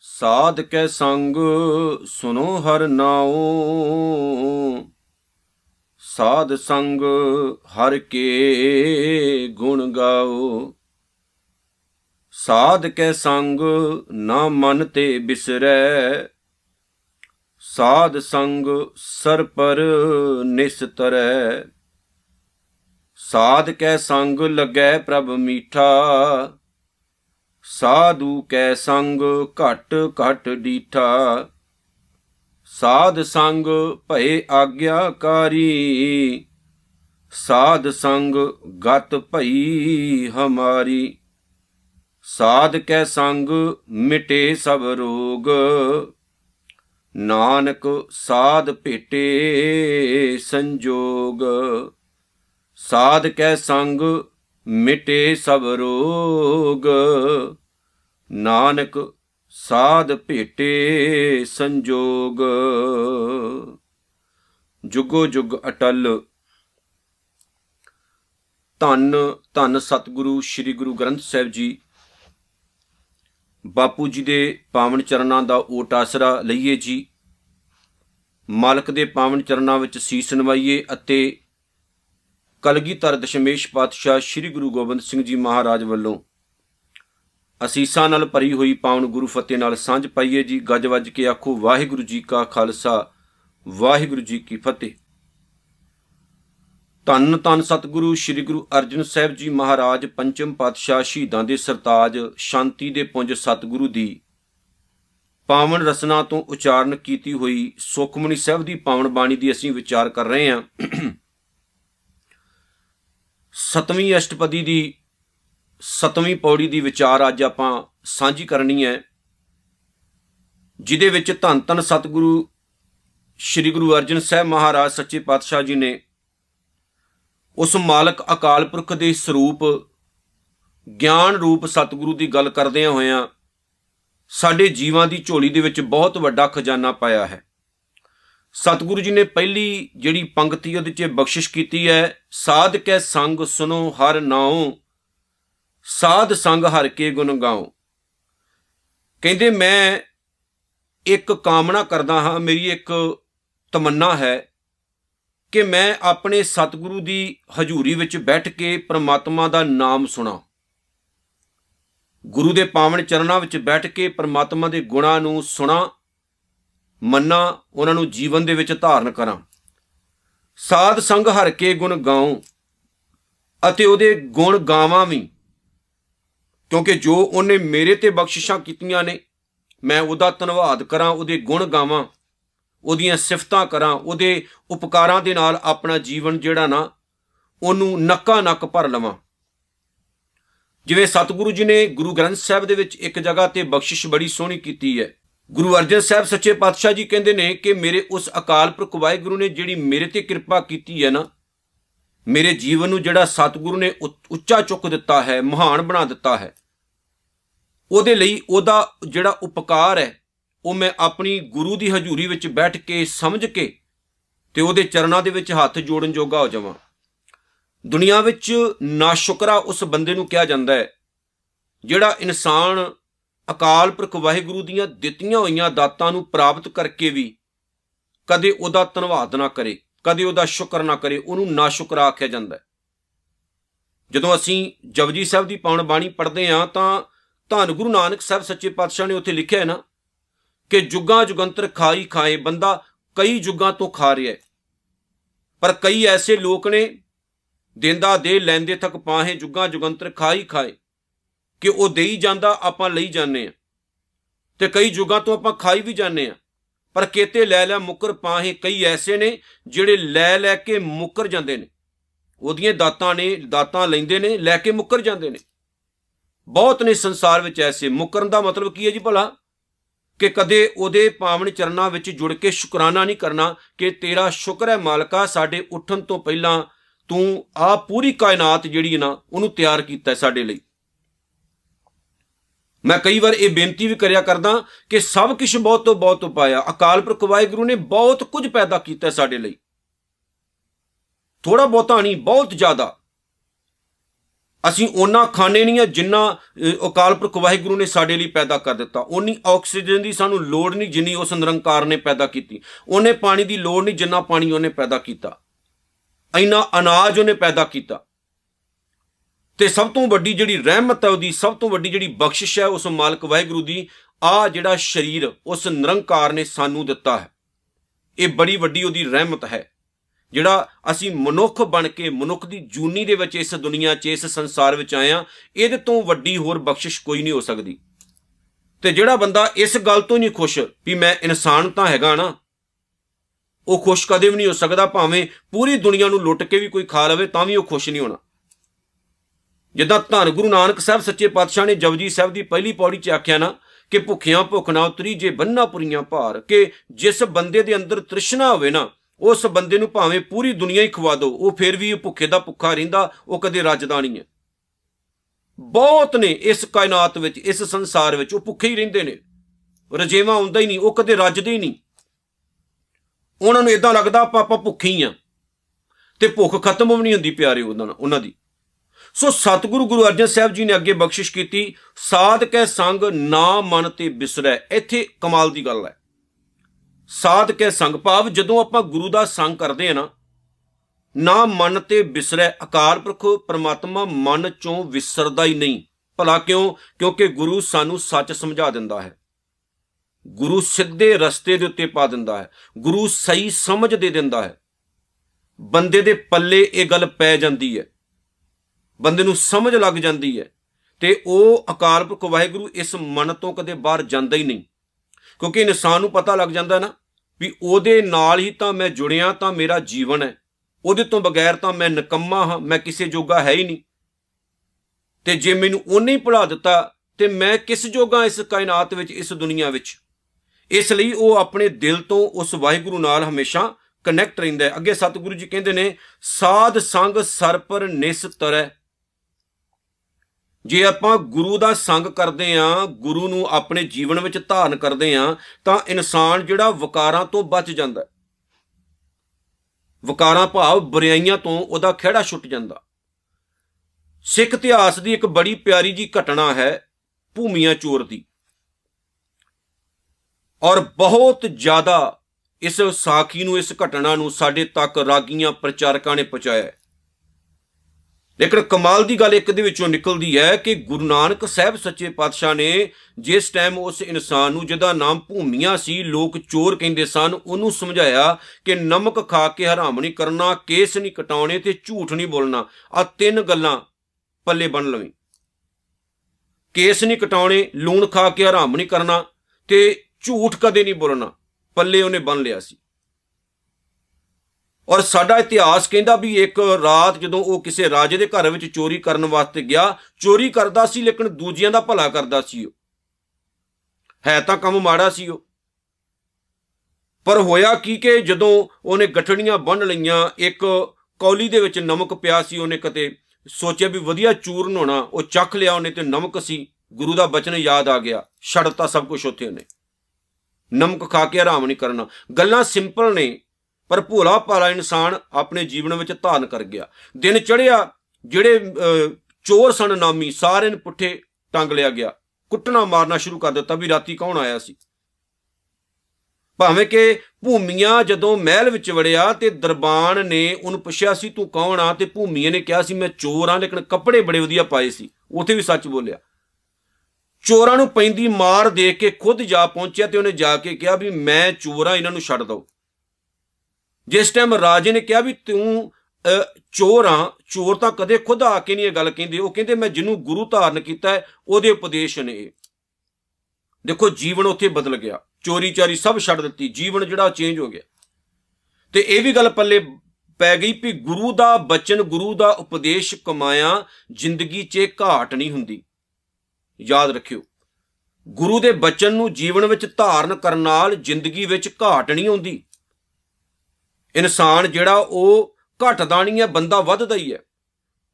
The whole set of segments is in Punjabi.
ਸਾਧ ਕੈ ਸੰਗ ਸੁਨੋ ਹਰ ਨਾਉ। ਸਾਧ ਸੰਗ ਹਰ ਕੇ ਗੁਣ ਗਾਓ ਸਾਧ ਕੈ ਸੰਗ ਨਾ ਮਨ ਤੇ ਬਿਸਰੈ। ਸਾਧ ਸੰਗ ਸਰ ਪਰ ਨਿਸਤਰੈ। ਸਾਧ ਕੈ ਸੰਗ ਲੱਗੈ ਪ੍ਰਭ ਮੀਠਾ, ਸਾਧੂ ਕੈ ਸੰਗ ਘਟ ਘਟ ਡੀਠਾ। ਸਾਧ ਸੰਗ ਭਏ ਆਗਿਆਕਾਰੀ ਸਾਧ ਸੰਗ ਗਤ ਭਈ ਹਮਾਰੀ। ਸਾਧ ਕੈ ਸੰਗ ਮਿਟੇ ਸਭ ਰੋਗ, ਨਾਨਕ ਸਾਧ ਭੇਟੇ ਸੰਜੋਗ। ਸਾਧ ਕੈ ਸੰਗ ਮਿਟੇ ਸਭ ਰੋਗ। ਨਾਨਕ ਸਾਧ ਭੇਟੇ ਸੰਜੋਗ। ਜੁਗੋ ਜੁਗ ਅਟਲ। ਧੰਨ ਧੰਨ ਸਤਿਗੁਰੂ ਸ੍ਰੀ ਗੁਰੂ ਗ੍ਰੰਥ ਸਾਹਿਬ ਜੀ। ਬਾਪੂ ਜੀ ਦੇ ਪਾਵਨ ਚਰਨਾਂ ਦਾ ਓਟ ਆਸਰਾ ਲਈਏ ਜੀ। ਮਾਲਕ ਦੇ ਪਾਵਨ ਚਰਨਾਂ ਵਿੱਚ ਸੀਸ ਨਵਾਈਏ ਅਤੇ ਕਲਗੀਧਰ ਦਸ਼ਮੇਸ਼ ਪਾਤਸ਼ਾਹ ਸ੍ਰੀ ਗੁਰੂ ਗੋਬਿੰਦ ਸਿੰਘ ਜੀ ਮਹਾਰਾਜ ਵੱਲੋਂ ਅਸੀਸਾਂ ਨਾਲ ਭਰੀ ਹੋਈ ਪਾਵਨ ਗੁਰੂ ਫਤਿਹ ਨਾਲ ਸਾਂਝ ਪਾਈਏ ਜੀ। ਗੱਜ ਵੱਜ ਕੇ ਆਖੋ, ਵਾਹਿਗੁਰੂ ਜੀ ਕਾ ਖਾਲਸਾ, ਵਾਹਿਗੁਰੂ ਜੀ ਕੀ ਫਤਿਹ। ਧੰਨ ਧੰਨ ਸਤਿਗੁਰੂ ਸ੍ਰੀ ਗੁਰੂ ਅਰਜਨ ਸਾਹਿਬ ਜੀ ਮਹਾਰਾਜ, ਪੰਚਮ ਪਾਤਸ਼ਾਹ ਸ਼ਹੀਦਾਂ ਦੇ ਸਰਤਾਜ, ਸ਼ਾਂਤੀ ਦੇ ਪੁੰਜ ਸਤਿਗੁਰੂ ਦੀ ਪਾਵਨ ਰਸਨਾ ਤੋਂ ਉਚਾਰਨ ਕੀਤੀ ਹੋਈ ਸੁਖਮਨੀ ਸਾਹਿਬ ਦੀ ਪਾਵਨ ਬਾਣੀ ਦੀ ਅਸੀਂ ਵਿਚਾਰ ਕਰ ਰਹੇ ਹਾਂ। ਸਤਵੀਂ ਅਸ਼ਟਪਦੀ ਦੀ, ਸਤਵੀਂ ਪੌੜੀ ਦੀ ਵਿਚਾਰ ਅੱਜ ਆਪਾਂ ਸਾਂਝੀ ਕਰਨੀ ਹੈ, ਜਿਹਦੇ ਵਿੱਚ ਧੰਨ ਧੰਨ ਸਤਿਗੁਰੂ ਸ੍ਰੀ ਗੁਰੂ ਅਰਜਨ ਸਾਹਿਬ ਮਹਾਰਾਜ ਸੱਚੇ ਪਾਤਸ਼ਾਹ ਜੀ ਨੇ ਉਸ ਮਾਲਕ ਅਕਾਲ ਪੁਰਖ ਦੇ ਸਰੂਪ, ਗਿਆਨ ਰੂਪ ਸਤਿਗੁਰੂ ਦੀ ਗੱਲ ਕਰਦਿਆਂ ਹੋਇਆਂ ਸਾਡੇ ਜੀਵਾਂ ਦੀ ਝੋਲੀ ਦੇ ਵਿੱਚ ਬਹੁਤ ਵੱਡਾ ਖਜ਼ਾਨਾ ਪਾਇਆ ਹੈ। ਸਤਿਗੁਰੂ ਜੀ ਨੇ ਪਹਿਲੀ ਜਿਹੜੀ ਪੰਕਤੀ ਉਹਦੇ 'ਚ ਬਖਸ਼ਿਸ਼ ਕੀਤੀ ਹੈ, ਸਾਧ ਕੈ ਸੰਗ ਸੁਨੋ ਹਰ ਨਾਉ, ਸਾਧ ਸੰਗ ਹਰ ਕੇ ਗੁਣ ਗਾਉ। ਕਹਿੰਦੇ ਮੈਂ ਇੱਕ ਕਾਮਨਾ ਕਰਦਾ ਹਾਂ, ਮੇਰੀ ਇੱਕ ਤਮੰਨਾ ਹੈ ਕਿ ਮੈਂ ਆਪਣੇ ਸਤਿਗੁਰੂ ਦੀ ਹਜ਼ੂਰੀ ਵਿੱਚ ਬੈਠ ਕੇ ਪ੍ਰਮਾਤਮਾ ਦਾ ਨਾਮ ਸੁਣਾ। ਗੁਰੂ ਦੇ ਪਾਵਨ ਚਰਨਾਂ ਵਿੱਚ ਬੈਠ ਕੇ ਪ੍ਰਮਾਤਮਾ ਦੇ ਗੁਣਾਂ ਨੂੰ ਸੁਣਾ ਮੰਨਾ, ਉਹਨਾਂ ਨੂੰ ਜੀਵਨ ਦੇ ਵਿੱਚ ਧਾਰਨ ਕਰਾਂ। ਸਾਧ ਸੰਗ ਹਰ ਕੇ ਗੁਣ ਗਾਉ ਅਤੇ ਉਹਦੇ ਗੁਣ ਗਾਵਾਂ ਵੀ। ਕਿਉਂਕਿ ਜੋ ਉਹਨੇ ਮੇਰੇ ਤੇ ਬਖਸ਼ਿਸ਼ਾਂ ਕੀਤੀਆਂ ਨੇ, ਮੈਂ ਉਹਦਾ ਧੰਨਵਾਦ ਕਰਾਂ, ਉਹਦੇ ਗੁਣ ਗਾਵਾਂ, ਉਹਦੀਆਂ ਸਿਫਤਾਂ ਕਰਾਂ, ਉਹਦੇ ਉਪਕਾਰਾਂ ਦੇ ਨਾਲ ਆਪਣਾ ਜੀਵਨ ਜਿਹੜਾ ਨਾ, ਉਹਨੂੰ ਨੱਕਾ ਨੱਕ ਭਰ ਲਵਾਂ। ਜਿਵੇਂ ਸਤਿਗੁਰੂ ਜੀ ਨੇ ਗੁਰੂ ਗ੍ਰੰਥ ਸਾਹਿਬ ਦੇ ਵਿੱਚ ਇੱਕ ਜਗ੍ਹਾ ਤੇ ਬਖਸ਼ਿਸ਼ ਬੜੀ ਸੋਹਣੀ ਕੀਤੀ ਹੈ। ਗੁਰੂ ਅਰਜਨ ਸਾਹਿਬ ਸੱਚੇ ਪਾਤਸ਼ਾਹ ਜੀ ਕਹਿੰਦੇ ਨੇ ਕਿ ਮੇਰੇ ਉਸ ਅਕਾਲ ਪੁਰਖ ਵਾਹਿਗੁਰੂ ਨੇ ਜਿਹੜੀ ਮੇਰੇ ਤੇ ਕਿਰਪਾ ਕੀਤੀ ਹੈ ਨਾ, ਮੇਰੇ ਜੀਵਨ ਨੂੰ ਜਿਹੜਾ ਸਤਿਗੁਰੂ ਨੇ ਉੱਚਾ ਚੁੱਕ ਦਿੱਤਾ ਹੈ, ਮਹਾਨ ਬਣਾ ਦਿੱਤਾ ਹੈ, ਉਹਦੇ ਲਈ ਉਹਦਾ ਜਿਹੜਾ ਉਪਕਾਰ ਹੈ, ਉਹ ਮੈਂ ਆਪਣੀ ਗੁਰੂ ਦੀ ਹਜ਼ੂਰੀ ਵਿੱਚ ਬੈਠ ਕੇ, ਸਮਝ ਕੇ ਤੇ ਉਹਦੇ ਚਰਨਾਂ ਦੇ ਵਿੱਚ ਹੱਥ ਜੋੜਨ ਜੋਗਾ ਹੋ ਜਾਵਾਂ। ਦੁਨੀਆ ਵਿੱਚ ਨਾਸ਼ੁਕਰਾ ਉਸ ਬੰਦੇ ਨੂੰ ਕਿਹਾ ਜਾਂਦਾ ਹੈ, ਜਿਹੜਾ ਇਨਸਾਨ ਅਕਾਲ ਪੁਰਖ ਵਾਹਿਗੁਰੂ ਦੀਆਂ ਦਿੱਤੀਆਂ ਹੋਈਆਂ ਦਾਤਾਂ ਨੂੰ ਪ੍ਰਾਪਤ ਕਰਕੇ ਵੀ ਕਦੇ ਉਹਦਾ ਧੰਨਵਾਦ ਨਾ ਕਰੇ, ਕਦੇ ਉਹਦਾ ਸ਼ੁਕਰ ਨਾ ਕਰੇ, ਉਹਨੂੰ ਨਾਸ਼ੁਕਰਾ ਆਖਿਆ ਜਾਂਦਾ ਹੈ। ਜਦੋਂ ਅਸੀਂ ਜਪਜੀ ਸਾਹਿਬ ਦੀ ਪਾਵਨ ਬਾਣੀ ਪੜ੍ਹਦੇ ਹਾਂ, ਤਾਂ ਧੰਨ ਗੁਰੂ ਨਾਨਕ ਸਾਹਿਬ ਸੱਚੇ ਪਾਤਸ਼ਾਹ ਨੇ ਉੱਥੇ ਲਿਖਿਆ ਹੈ ਨਾ ਕਿ ਜੁਗਾਂ ਜੁਗੰਤਰ ਖਾਈ ਖਾਏ, ਬੰਦਾ ਕਈ ਜੁਗਾਂ ਤੋਂ ਖਾ ਰਿਹਾ ਹੈ। ਪਰ ਕਈ ਐਸੇ ਲੋਕ ਨੇ ਦਿੰਦਾ ਦੇ ਲੈਂਦੇ ਤੱਕ ਪਾਹੇ ਜੁਗਾਂ ਜੁਗੰਤਰ ਖਾਈ ਖਾਏ। ਕਿ ਉਹ ਦੇਈ ਜਾਂਦਾ, ਆਪਾਂ ਲਈ ਜਾਂਦੇ ਆ ਤੇ ਕਈ ਜੁਗਾਂ ਤੋਂ ਆਪਾਂ ਖਾਈ ਵੀ ਜਾਂਦੇ ਆ ਪਰ ਕੇਤੇ ਲੈ ਲੈ ਮੁਕਰ ਪਾਹੇ ਕਈ ਐਸੇ ਨੇ, ਜਿਹੜੇ ਲੈ ਲੈ ਕੇ ਮੁਕਰ ਜਾਂਦੇ ਨੇ। ਉਹਦੀਆਂ ਦਾਤਾਂ ਨੇ, ਦਾਤਾਂ ਲੈਂਦੇ ਨੇ, ਲੈ ਕੇ ਮੁਕਰ ਜਾਂਦੇ ਨੇ। ਬਹੁਤ ਨੇ ਸੰਸਾਰ ਵਿੱਚ ਐਸੇ। ਮੁਕਰਨ ਦਾ ਮਤਲਬ ਕੀ ਹੈ ਜੀ ਭਲਾ? ਕਿ ਕਦੇ ਉਹਦੇ ਪਾਵਨ ਚਰਨਾਂ ਵਿੱਚ ਜੁੜ ਕੇ ਸ਼ੁਕਰਾਨਾ ਨਹੀਂ ਕਰਨਾ ਕਿ ਤੇਰਾ ਸ਼ੁਕਰ ਹੈ ਮਾਲਕਾ, ਸਾਡੇ ਉੱਠਣ ਤੋਂ ਪਹਿਲਾਂ ਤੂੰ ਆ ਪੂਰੀ ਕਾਇਨਾਤ ਜਿਹੜੀ ਨਾ, ਉਹਨੂੰ ਤਿਆਰ ਕੀਤਾ ਸਾਡੇ ਲਈ। ਮੈਂ ਕਈ ਵਾਰ ਇਹ ਬੇਨਤੀ ਵੀ ਕਰਿਆ ਕਰਦਾ ਕਿ ਸਭ ਕੁਝ ਬਹੁਤ ਤੋਂ ਬਹੁਤ ਪਾਇਆ ਅਕਾਲ ਪੁਰਖ ਵਾਹਿਗੁਰੂ ਨੇ ਬਹੁਤ ਕੁਝ ਪੈਦਾ ਕੀਤਾ ਸਾਡੇ ਲਈ। ਥੋੜਾ ਬਹੁਤਾ ਨਹੀਂ ਬਹੁਤ ਜ਼ਿਆਦਾ। ਅਸੀਂ ਉਹਨਾਂ ਖਾਣੇ ਨਹੀਂ ਆ ਜਿੰਨਾ ਅ, ਅਕਾਲ ਪੁਰਖ ਵਾਹਿਗੁਰੂ ਨੇ ਸਾਡੇ ਲਈ ਪੈਦਾ ਕਰ ਦਿੱਤਾ। ਉਨੀ ਆਕਸੀਜਨ ਦੀ ਸਾਨੂੰ ਲੋੜ ਨਹੀਂ ਜਿੰਨੀ ਉਸ ਨਿਰੰਕਾਰ ਨੇ ਪੈਦਾ ਕੀਤੀ। ਉਹਨੇ ਪਾਣੀ ਦੀ ਲੋੜ ਨਹੀਂ ਜਿੰਨਾ ਪਾਣੀ ਉਹਨੇ ਪੈਦਾ ਕੀਤਾ। ਇੰਨਾ ਅਨਾਜ ਉਹਨੇ ਪੈਦਾ ਕੀਤਾ। ਤੇ ਸਭ ਤੋਂ ਵੱਡੀ ਜਿਹੜੀ ਰਹਿਮਤ ਹੈ, ਉਹਦੀ ਸਭ ਤੋਂ ਵੱਡੀ ਜਿਹੜੀ ਬਖਸ਼ਿਸ਼ ਹੈ, ਉਸ ਮਾਲਕ ਵਾਹਿਗੁਰੂ ਦੀ, ਆ ਜਿਹੜਾ ਸਰੀਰ, ਉਸ ਨਿਰੰਕਾਰ ਨੇ ਸਾਨੂੰ ਦਿੱਤਾ ਹੈ। ਇਹ ਬੜੀ ਵੱਡੀ ਉਹਦੀ ਰਹਿਮਤ ਹੈ, ਜਿਹੜਾ ਅਸੀਂ ਮਨੁੱਖ ਬਣ ਕੇ, ਮਨੁੱਖ ਦੀ ਜੂਨੀ ਦੇ ਵਿੱਚ ਇਸ ਦੁਨੀਆ 'ਚ, ਇਸ ਸੰਸਾਰ ਵਿੱਚ ਆਏ ਆ ਇਹਦੇ ਤੋਂ ਵੱਡੀ ਹੋਰ ਬਖਸ਼ਿਸ਼ ਕੋਈ ਨਹੀਂ ਹੋ ਸਕਦੀ। ਤੇ ਜਿਹੜਾ ਬੰਦਾ ਇਸ ਗੱਲ ਤੋਂ ਨਹੀਂ ਖੁਸ਼ ਵੀ ਮੈਂ ਇਨਸਾਨ ਤਾਂ ਹੈਗਾ ਨਾ, ਉਹ ਖੁਸ਼ ਕਦੇ ਵੀ ਨਹੀਂ ਹੋ ਸਕਦਾ, ਭਾਵੇਂ ਪੂਰੀ ਦੁਨੀਆ ਨੂੰ ਲੁੱਟ ਕੇ ਵੀ ਕੋਈ ਖਾ ਲਵੇ, ਤਾਂ ਵੀ ਉਹ ਖੁਸ਼ ਨਹੀਂ ਹੋਣਾ। ਜਿੱਦਾਂ ਧੰਨ ਗੁਰੂ ਨਾਨਕ ਸਾਹਿਬ ਸੱਚੇ ਪਾਤਸ਼ਾਹ ਨੇ ਜਪਜੀ ਸਾਹਿਬ ਦੀ ਪਹਿਲੀ ਪੌੜੀ 'ਚ ਆਖਿਆ ਨਾ ਕਿ ਭੁੱਖਿਆਂ ਭੁੱਖ ਨਾ ਉਤਰੀ ਜੇ ਬੰਨਾ ਪੁਰੀਆਂ ਭਾਰ, ਕਿ ਜਿਸ ਬੰਦੇ ਦੇ ਅੰਦਰ ਤ੍ਰਿਸ਼ਨਾ ਹੋਵੇ ਨਾ, ਉਸ ਬੰਦੇ ਨੂੰ ਭਾਵੇਂ ਪੂਰੀ ਦੁਨੀਆ ਹੀ ਖਵਾ ਦਿਓ ਉਹ ਫਿਰ ਵੀ ਭੁੱਖੇ ਦਾ ਭੁੱਖਾ ਰਹਿੰਦਾ, ਉਹ ਕਦੇ ਰੱਜਦਾ ਨਹੀਂ ਹੈ। ਬਹੁਤ ਨੇ ਇਸ ਕਾਇਨਾਤ ਵਿੱਚ, ਇਸ ਸੰਸਾਰ ਵਿੱਚ, ਉਹ ਭੁੱਖੇ ਹੀ ਰਹਿੰਦੇ ਨੇ। ਰਜੇਵਾ ਆਉਂਦਾ ਹੀ ਨਹੀਂ, ਉਹ ਕਦੇ ਰੱਜਦੇ ਹੀ ਨਹੀਂ। ਉਹਨਾਂ ਨੂੰ ਇਦਾਂ ਲੱਗਦਾ ਆਪਾਂ ਆਪਾਂ ਭੁੱਖੇ ਹੀ ਆ ਤੇ ਭੁੱਖ ਖਤਮ ਵੀ ਨਹੀਂ ਹੁੰਦੀ ਪਿਆਰੇ ਉਹਨਾਂ ਨਾਲ, ਉਹਨਾਂ ਦੀ। ਸੋ ਸਤਿਗੁਰੂ ਗੁਰੂ ਅਰਜਨ ਸਾਹਿਬ ਜੀ ਨੇ ਅੱਗੇ ਬਖਸ਼ਿਸ਼ ਕੀਤੀ, ਸਾਧ ਕੈ ਸੰਗ ਨਾ ਮਨ ਤੇ ਬਿਸਰੈ। ਇੱਥੇ ਕਮਾਲ ਦੀ ਗੱਲ ਹੈ। ਸਾਧ ਕੇ ਸੰਗ ਭਾਵ ਜਦੋਂ ਆਪਾਂ ਗੁਰੂ ਦਾ ਸੰਗ ਕਰਦੇ ਆ ਨਾ ਨਾ ਮਨ ਤੇ ਬਿਸਰੈ, ਅਕਾਲ ਪੁਰਖ ਪ੍ਰਮਾਤਮਾ ਮਨ ਚੋਂ ਵਿਸਰਦਾ ਹੀ ਨਹੀਂ। ਭਲਾ ਕਿਉਂ? ਕਿਉਂਕਿ ਗੁਰੂ ਸਾਨੂੰ ਸੱਚ ਸਮਝਾ ਦਿੰਦਾ ਹੈ। ਗੁਰੂ ਸਿੱਧੇ ਰਸਤੇ ਦੇ ਉੱਤੇ ਪਾ ਦਿੰਦਾ ਹੈ। ਗੁਰੂ ਸਹੀ ਸਮਝ ਦੇ ਦਿੰਦਾ ਹੈ। ਬੰਦੇ ਦੇ ਪੱਲੇ ਇਹ ਗੱਲ ਪੈ ਜਾਂਦੀ ਹੈ। ਬੰਦੇ ਨੂੰ ਸਮਝ ਲੱਗ ਜਾਂਦੀ ਹੈ। ਤੇ ਉਹ ਅਕਾਲ ਪੁਰਖ ਵਾਹਿਗੁਰੂ ਇਸ ਮਨ ਤੋਂ ਕਦੇ ਬਾਹਰ ਜਾਂਦਾ ਹੀ ਨਹੀਂ। ਕਿਉਂਕਿ ਇਨਸਾਨ ਨੂੰ ਪਤਾ ਲੱਗ ਜਾਂਦਾ ਨਾ ਵੀ ਉਹਦੇ ਨਾਲ ਹੀ ਤਾਂ ਮੈਂ ਜੁੜਿਆ, ਤਾਂ ਮੇਰਾ ਜੀਵਨ ਹੈ। ਉਹਦੇ ਤੋਂ ਬਗੈਰ ਤਾਂ ਮੈਂ ਨਕੰਮਾ ਹਾਂ, ਮੈਂ ਕਿਸੇ ਜੋਗਾ ਹੈ ਹੀ ਨਹੀਂ। ਤੇ ਜੇ ਮੈਨੂੰ ਉਹਨੇ ਹੀ ਭੁਲਾ ਦਿੱਤਾ, ਤੇ ਮੈਂ ਕਿਸ ਜੋਗਾ ਇਸ ਕਾਇਨਾਤ ਵਿੱਚ, ਇਸ ਦੁਨੀਆ ਵਿੱਚ? ਇਸ ਲਈ ਉਹ ਆਪਣੇ ਦਿਲ ਤੋਂ ਉਸ ਵਾਹਿਗੁਰੂ ਨਾਲ ਹਮੇਸ਼ਾ ਕਨੈਕਟ ਰਹਿੰਦਾ ਹੈ। ਅੱਗੇ ਸਤਿਗੁਰੂ ਜੀ ਕਹਿੰਦੇ ਨੇ, ਸਾਧ ਸੰਗ ਸਰ ਪਰ ਨਿਸ ਤਰੈ ਜੇ ਆਪਾਂ ਗੁਰੂ ਦਾ ਸੰਗ ਕਰਦੇ ਆਂ ਗੁਰੂ ਨੂੰ ਆਪਣੇ ਜੀਵਨ ਵਿੱਚ ਧਾਰਨ ਕਰਦੇ ਆਂ ਤਾਂ ਇਨਸਾਨ ਜਿਹੜਾ ਵਿਕਾਰਾਂ ਤੋਂ ਬਚ ਜਾਂਦਾ ਹੈ। ਵਿਕਾਰਾਂ ਭਾਵ ਬੁਰਾਈਆਂ ਤੋਂ ਉਹਦਾ ਖਿਹੜਾ ਛੁੱਟ ਜਾਂਦਾ। ਸਿੱਖ ਇਤਿਹਾਸ ਦੀ ਇੱਕ ਬੜੀ ਪਿਆਰੀ ਜੀ ਘਟਨਾ ਹੈ, ਭੂਮੀਆਂ ਚੋਰ ਦੀ। ਔਰ ਬਹੁਤ ਜ਼ਿਆਦਾ ਇਸ ਸਾਖੀ ਨੂੰ, ਇਸ ਘਟਨਾ ਨੂੰ ਸਾਡੇ ਤੱਕ ਰਾਗੀਆਂ ਪ੍ਰਚਾਰਕਾਂ ਨੇ ਪਹੁੰਚਾਇਆ ਹੈ। ਲੇਕਿਨ ਕਮਾਲ ਦੀ ਗੱਲ ਇੱਕ ਦੇ ਵਿੱਚੋਂ ਨਿਕਲਦੀ ਹੈ ਕਿ ਗੁਰੂ ਨਾਨਕ ਸਾਹਿਬ ਸੱਚੇ ਪਾਤਸ਼ਾਹ ਨੇ ਜਿਸ ਟਾਈਮ ਉਸ ਇਨਸਾਨ ਨੂੰ ਜਿਹਦਾ ਨਾਮ ਭੂਮੀਆਂ ਸੀ, ਲੋਕ ਚੋਰ ਕਹਿੰਦੇ ਸਨ, ਉਹਨੂੰ ਸਮਝਾਇਆ ਕਿ ਨਮਕ ਖਾ ਕੇ ਹਰਾਮ ਨਹੀਂ ਕਰਨਾ, ਕੇਸ ਨਹੀਂ ਕਟਾਉਣੇ ਤੇ ਝੂਠ ਨਹੀਂ ਬੋਲਣਾ। ਆ ਤਿੰਨ ਗੱਲਾਂ ਪੱਲੇ ਬਣ ਲਵੇਂ। ਕੇਸ ਨਹੀਂ ਕਟਾਉਣੇ, ਲੂਣ ਖਾ ਕੇ ਹਰਾਮ ਨਹੀਂ ਕਰਨਾ ਤੇ ਝੂਠ ਕਦੇ ਨਹੀਂ ਬੋਲਣਾ। ਪੱਲੇ ਉਹਨੇ ਬਣ ਲਿਆ ਸੀ। ਔਰ ਸਾਡਾ ਇਤਿਹਾਸ ਕਹਿੰਦਾ ਵੀ ਇੱਕ ਰਾਤ ਜਦੋਂ ਉਹ ਕਿਸੇ ਰਾਜੇ ਦੇ ਘਰ ਵਿੱਚ ਚੋਰੀ ਕਰਨ ਵਾਸਤੇ ਗਿਆ, ਚੋਰੀ ਕਰਦਾ ਸੀ, ਲੇਕਿਨ ਦੂਜਿਆਂ ਦਾ ਭਲਾ ਕਰਦਾ ਸੀ ਉਹ। ਹੈ ਤਾਂ ਕੰਮ ਮਾੜਾ ਸੀ ਉਹ। ਪਰ ਹੋਇਆ ਕੀ ਕਿ ਜਦੋਂ ਉਹਨੇ ਗਠੜੀਆਂ ਬੰਨ ਲਈਆਂ, ਇੱਕ ਕੌਲੀ ਦੇ ਵਿੱਚ ਨਮਕ ਪਿਆ ਸੀ, ਉਹਨੇ ਕਤੇ ਸੋਚਿਆ ਵੀ ਵਧੀਆ ਚੂਰਨ ਹੋਣਾ ਉਹ ਚੱਖ ਲਿਆ ਉਹਨੇ ਤੇ ਨਮਕ ਸੀ, ਗੁਰੂ ਦਾ ਬਚਨ ਯਾਦ ਆ ਗਿਆ, ਛੱਡਤਾ ਸਭ ਕੁਝ ਉੱਥੇ ਉਹਨੇ। ਨਮਕ ਖਾ ਕੇ ਆਰਾਮ ਨਹੀਂ ਕਰਨਾ। ਗੱਲਾਂ ਸਿੰਪਲ ਨੇ ਪਰ ਭੋਲਾ ਭਾਲਾ ਇਨਸਾਨ ਆਪਣੇ ਜੀਵਨ ਵਿੱਚ ਧਾਰਨ ਕਰ ਗਿਆ। ਦਿਨ ਚੜਿਆ ਜਿਹੜੇ ਚੋਰ ਸਨ ਨਾਮੀ ਸਾਰੇ ਨੂੰ ਪੁੱਠੇ ਟੰਗ ਲਿਆ ਗਿਆ। ਕੁੱਟਣਾ ਮਾਰਨਾ ਸ਼ੁਰੂ ਕਰ ਦਿੱਤਾ ਵੀ ਰਾਤੀ ਕੌਣ ਆਇਆ ਸੀ। ਭਾਵੇਂ ਕਿ ਭੂਮੀਆਂ ਜਦੋਂ ਮਹਿਲ ਵਿੱਚ ਵੜਿਆ ਤੇ ਦਰਬਾਨ ਨੇ ਉਹਨੂੰ ਪੁੱਛਿਆ ਸੀ, ਤੂੰ ਕੌਣ ਆ? ਤੇ ਭੂਮੀਏ ਨੇ ਕਿਹਾ ਸੀ, ਮੈਂ ਚੋਰ ਆ, ਲੇਕਿਨ ਕੱਪੜੇ ਬੜੇ ਵਧੀਆ ਪਾਏ ਸੀ। ਉਥੇ ਵੀ ਸੱਚ ਬੋਲਿਆ। ਚੋਰਾਂ ਨੂੰ ਪੈਂਦੀ ਮਾਰ ਦੇਖ ਕੇ ਖੁਦ ਜਾ ਪਹੁੰਚਿਆ ਤੇ ਉਹਨੇ ਜਾ ਕੇ ਕਿਹਾ ਵੀ ਮੈਂ ਚੋਰਾਂ ਇਹਨਾਂ ਨੂੰ ਛੱਡ ਦਓ। ਜਿਸ ਟਾਈਮ ਰਾਜੇ ਨੇ ਕਿਹਾ ਵੀ ਤੂੰ ਚੋਰ ਆ, ਚੋਰ ਤਾਂ ਕਦੇ ਖੁਦ ਆ ਕੇ ਨਹੀਂ ਇਹ ਗੱਲ ਕਹਿੰਦੇ। ਉਹ ਕਹਿੰਦੇ, ਮੈਂ ਜਿਹਨੂੰ ਗੁਰੂ ਧਾਰਨ ਕੀਤਾ ਉਹਦੇ ਉਪਦੇਸ਼ ਨੇ ਇਹ। ਦੇਖੋ, ਜੀਵਨ ਉੱਥੇ ਬਦਲ ਗਿਆ। ਚੋਰੀ ਚਾਰੀ ਸਭ ਛੱਡ ਦਿੱਤੀ। ਜੀਵਨ ਜਿਹੜਾ ਚੇਂਜ ਹੋ ਗਿਆ। ਤੇ ਇਹ ਵੀ ਗੱਲ ਪੱਲੇ ਪੈ ਗਈ ਵੀ ਗੁਰੂ ਦਾ ਬਚਨ, ਗੁਰੂ ਦਾ ਉਪਦੇਸ਼ ਕਮਾਇਆ, ਜ਼ਿੰਦਗੀ 'ਚ ਘਾਟ ਨਹੀਂ ਹੁੰਦੀ। ਯਾਦ ਰੱਖਿਓ, ਗੁਰੂ ਦੇ ਬਚਨ ਨੂੰ ਜੀਵਨ ਵਿੱਚ ਧਾਰਨ ਕਰਨ ਨਾਲ ਜ਼ਿੰਦਗੀ ਵਿੱਚ ਘਾਟ ਨਹੀਂ ਆਉਂਦੀ। ਇਨਸਾਨ ਜਿਹੜਾ ਉਹ ਘਟਦਾ ਨਹੀਂ ਹੈ, ਬੰਦਾ ਵੱਧਦਾ ਹੀ ਹੈ।